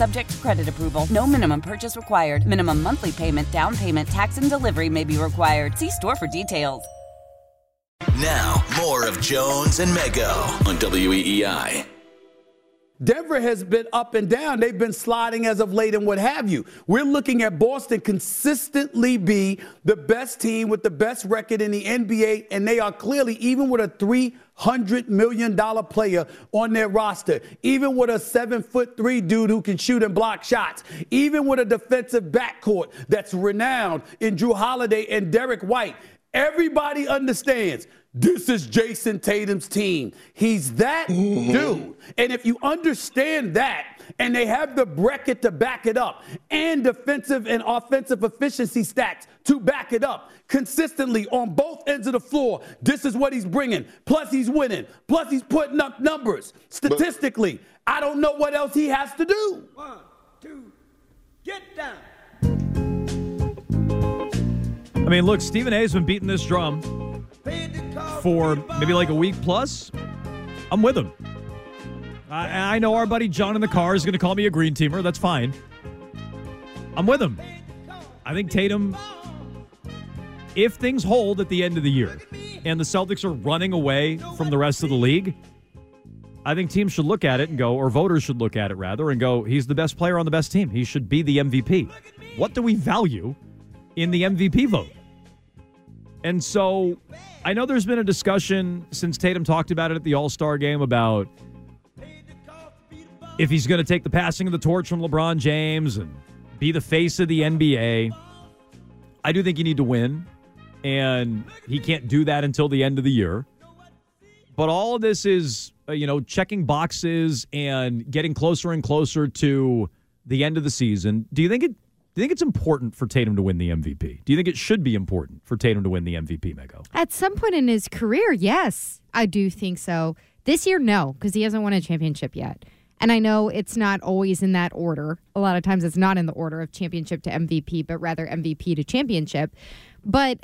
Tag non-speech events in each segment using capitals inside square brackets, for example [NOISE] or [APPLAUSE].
Subject to credit approval. No minimum purchase required. Minimum monthly payment, down payment, tax, and delivery may be required. See store for details. Now, more of Jones and Mego on WEEI. Denver has been up and down. They've been sliding as of late and what have you. We're looking at Boston consistently be the best team with the best record in the NBA, and they are clearly, even with a $300 million player on their roster, even with a seven foot three dude who can shoot and block shots, even with a defensive backcourt that's renowned in Jrue Holiday and Derrick White. Everybody understands this is Jayson Tatum's team. He's that mm-hmm. dude. And if you understand that, and they have the bracket to back it up, and defensive and offensive efficiency stats to back it up consistently on both ends of the floor, this is what he's bringing. Plus, he's winning. Plus, he's putting up numbers. Statistically, I don't know what else he has to do. One, two, get down. I mean, look, Stephen A's been beating this drum for maybe like a week plus. I'm with him. I, I know our buddy John in the car is going to call me a green teamer. That's fine. I'm with him. I think Tatum, if things hold at the end of the year and the Celtics are running away from the rest of the league, I think teams should look at it and go, or voters should look at it rather and go, he's the best player on the best team. He should be the MVP. What do we value in the MVP vote? And so I know there's been a discussion since Tatum talked about it at the All Star game about if he's going to take the passing of the torch from LeBron James and be the face of the NBA. I do think you need to win, and he can't do that until the end of the year. But all of this is, uh, you know, checking boxes and getting closer and closer to the end of the season. Do you think it? Do you think it's important for Tatum to win the MVP? Do you think it should be important for Tatum to win the MVP, Mego? At some point in his career, yes, I do think so. This year, no, because he hasn't won a championship yet. And I know it's not always in that order. A lot of times it's not in the order of championship to MVP, but rather MVP to championship. But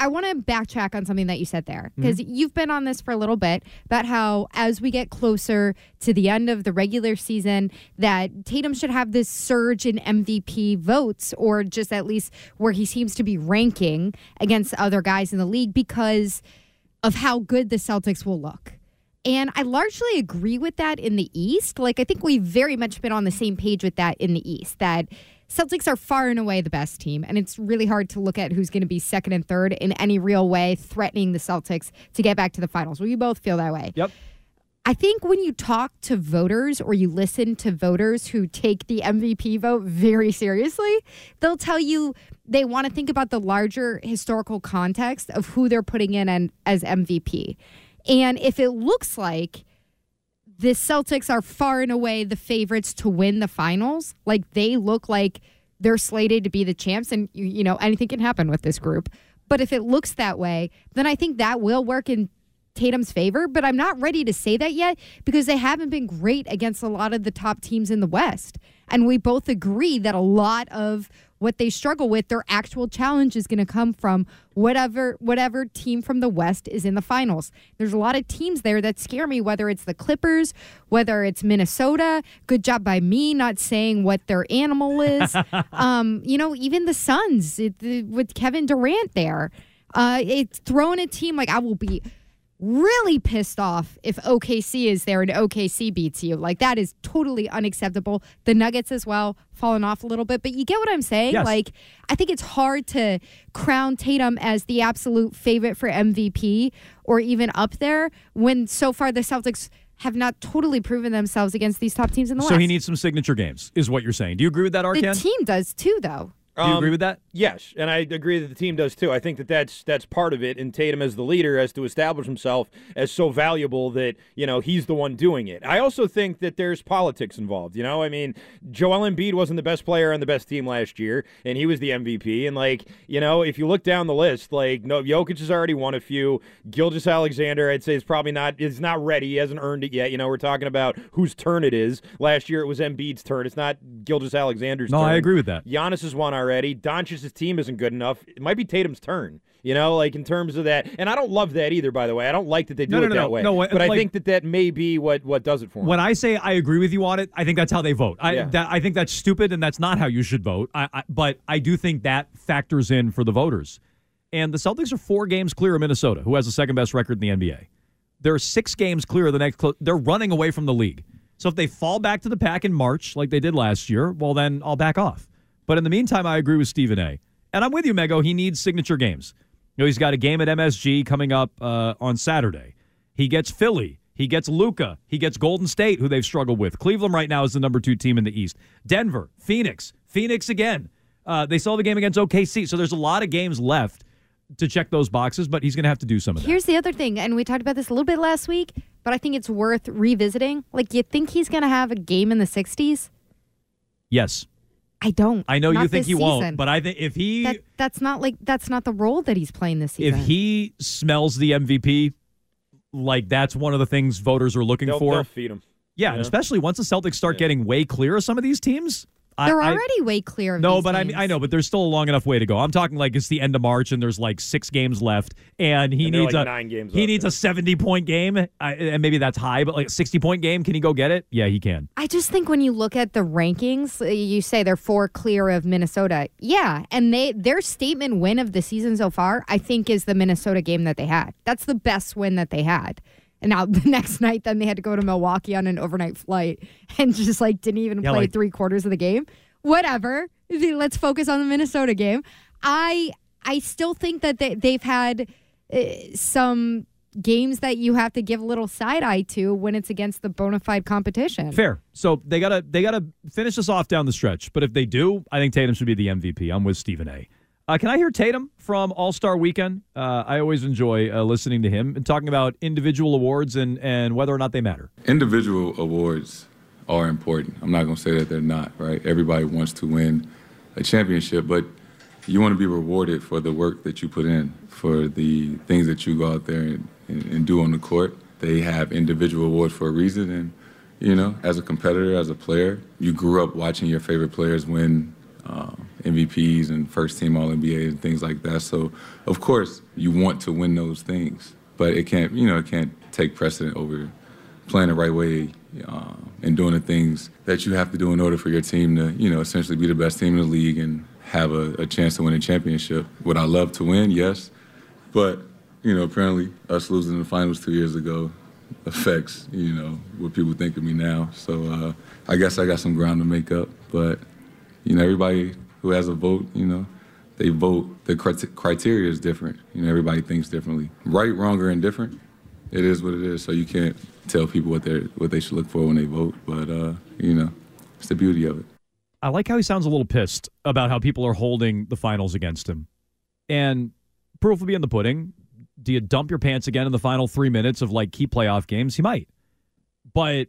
I, want to backtrack on something that you said there mm-hmm. because you've been on this for a little bit about how as we get closer to the end of the regular season that Tatum should have this surge in MVP votes or just at least where he seems to be ranking against other guys in the league because of how good the Celtics will look. And I largely agree with that in the East. Like, I think we've very much been on the same page with that in the East, that Celtics are far and away the best team. And it's really hard to look at who's going to be second and third in any real way, threatening the Celtics to get back to the finals. Well, you both feel that way. Yep. I think when you talk to voters or you listen to voters who take the MVP vote very seriously, they'll tell you they want to think about the larger historical context of who they're putting in and, as MVP. And if it looks like the Celtics are far and away the favorites to win the finals, like they look like they're slated to be the champs, and you, you know, anything can happen with this group. But if it looks that way, then I think that will work in Tatum's favor, but I'm not ready to say that yet because they haven't been great against a lot of the top teams in the West. And we both agree that a lot of what they struggle with, their actual challenge is going to come from whatever whatever team from the West is in the finals. There's a lot of teams there that scare me, whether it's the Clippers, whether it's Minnesota. Good job by me not saying what their animal is. [LAUGHS] um, you know, even the Suns it, the, with Kevin Durant there. Uh, it's throwing a team like I will be really pissed off if OKC is there and OKC beats you. Like that is totally unacceptable. The Nuggets as well fallen off a little bit, but you get what I'm saying? Yes. Like I think it's hard to crown Tatum as the absolute favorite for MVP or even up there when so far the Celtics have not totally proven themselves against these top teams in the So West. So he needs some signature games, is what you're saying. Do you agree with that, Arcand? the team does too, though. Do you Um, agree with that? Yes, and I agree that the team does too. I think that that's that's part of it. And Tatum, as the leader, has to establish himself as so valuable that you know he's the one doing it. I also think that there's politics involved. You know, I mean, Joel Embiid wasn't the best player on the best team last year, and he was the MVP. And like you know, if you look down the list, like no, Jokic has already won a few. Gilgeous-Alexander, I'd say, is probably not is not ready. He hasn't earned it yet. You know, we're talking about whose turn it is. Last year it was Embiid's turn. It's not Gilgeous-Alexander's No, turn. I agree with that. Giannis has won already. Doncic's team isn't good enough. It might be Tatum's turn. You know, like in terms of that, and I don't love that either. By the way, I don't like that they do No, no, it no, that no. way. No, but I think that that may be what what does it for 'em. When I say I agree with you on it, I think that's how they vote. I Yeah. that, I think that's stupid and that's not how you should vote. I, I, but I do think that factors in for the voters. And the Celtics are four games clear of Minnesota, who has the second best record in the NBA. They're six games clear of the next. They're running away from the league. So if they fall back to the pack in March, like they did last year, well then I'll back off. But in the meantime, I agree with Stephen A. And I'm with you, Mego. He needs signature games. You know, he's got a game at MSG coming up uh, on Saturday. He gets Philly. He gets Luka. He gets Golden State, who they've struggled with. Cleveland right now is the number two team in the East. Denver, Phoenix, Phoenix again. Uh, they still the game against OKC. So there's a lot of games left to check those boxes, but he's going to have to do some of that. Here's the other thing, and we talked about this a little bit last week, but I think it's worth revisiting. Like, you think he's going to have a game in the 60s? yes, I don't. I know Not you think this he won't, but I think if he that, that's not like that's not the role that he's playing this season. if he smells the MVP, like that's one of the things voters are looking they'll, for. they'll feed him. yeah, and Yeah. especially once the Celtics start getting way clear of some of these teams. I- They're I- already way clear of No, these but I games. mean, I know, but there's still a long enough way to go. I'm talking like it's the end of March and there's like six games left, and he And needs like a nine games he needs yeah. a 70 point game, I, and maybe that's high, but like a 60 point game, can he go get it? Yeah, he can. I just think when you look at the rankings, uh, you say they're four clear of Minnesota. Yeah, and they their statement win of the season so far, I think, is the Minnesota game that they had. That's the best win that they had. And now [LAUGHS] the next night, then they had to go to Milwaukee on an overnight flight and just like didn't even Yeah, play like- three quarters of the game. Whatever. Let's focus on the Minnesota game. I I still think that they, they've had uh, some games that you have to give a little side eye to when it's against the bona fide competition. Fair. So they gotta they gotta finish this off down the stretch. But if they do, I think Tatum should be the MVP. I'm with Stephen A. Uh, can I hear Tatum from All Star Weekend? Uh, I always enjoy uh, listening to him and talking about individual awards and, and whether or not they matter. individual awards are important. I'm not going to say that they're not, right? Everybody wants to win a championship, but you want to be rewarded for the work that you put in, for the things that you go out there and, and, and do on the court. They have individual awards for a reason, and you know, as a competitor, as a player, you grew up watching your favorite players win uh, MVPs and first team All NBA and things like that. So, of course, you want to win those things, but it can't, you know, it can't take precedent over playing the right way uh, and doing the things that you have to do in order for your team to, you know, essentially be the best team in the league and have a, a chance to win a championship. Would I love to win? Yes, but you know, apparently us losing the finals two years ago affects, you know, what people think of me now. So uh, I guess I got some ground to make up. But you know, everybody who has a vote, you know, they vote. The criteria is different. You know, everybody thinks differently. Right, wrong, or indifferent. It is what it is. So you can't tell people what they what they should look for when they vote. But uh, you know, it's the beauty of it. I like how he sounds a little pissed about how people are holding the finals against him. And proof will be in the pudding. Do you dump your pants again in the final three minutes of like key playoff games? He might. But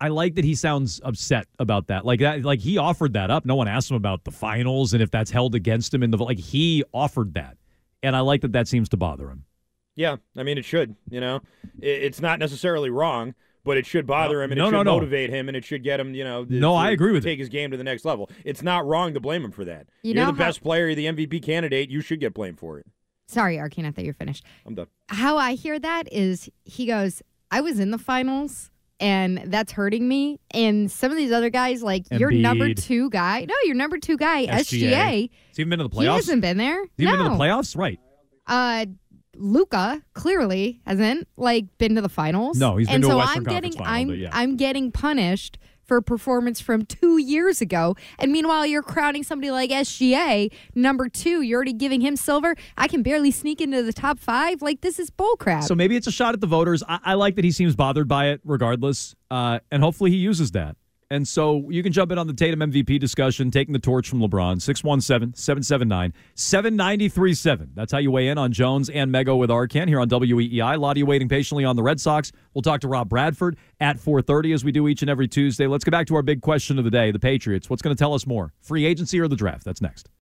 I like that he sounds upset about that. Like that, like he offered that up. No one asked him about the finals and if that's held against him in the like he offered that. And I like that that seems to bother him. Yeah, I mean it should. You know, It- it's not necessarily wrong, but it should bother him and No, it no, should no. motivate him and it should get him. You know, No, I agree with take his game to the next level. It's not wrong to blame him for that. You are know the how- best player, you're the MVP candidate. You should get blamed for it. Sorry, Arcand, I thought you were finished. I'm done. How I hear that is he goes, I was in the finals and that's hurting me. And some of these other guys, like your number two guy, no, your number two guy, SGA. SGA, Has he even been to the playoffs? he playoffs? hasn't been there. Has he no. been to the playoffs? Right. Uh, Luka clearly hasn't like been to the finals. No, he's been and to a so Western I'm Conference getting final, I'm but yeah. I'm getting punished for a performance from two years ago. And meanwhile, you're crowning somebody like SGA number two. You're already giving him silver. I can barely sneak into the top five. Like, this is bullcrap. So maybe it's a shot at the voters. I, I like that he seems bothered by it regardless. Uh, and hopefully he uses that. And so you can jump in on the Tatum MVP discussion, taking the torch from LeBron, 617 779 7937. That's how you weigh in on Jones and Mego with Arcand here on WEEI. A lot of you waiting patiently on the Red Sox. We'll talk to Rob Bradford at 4.30 as we do each and every Tuesday. Let's get back to our big question of the day, the Patriots. What's going to tell us more, free agency or the draft? That's next.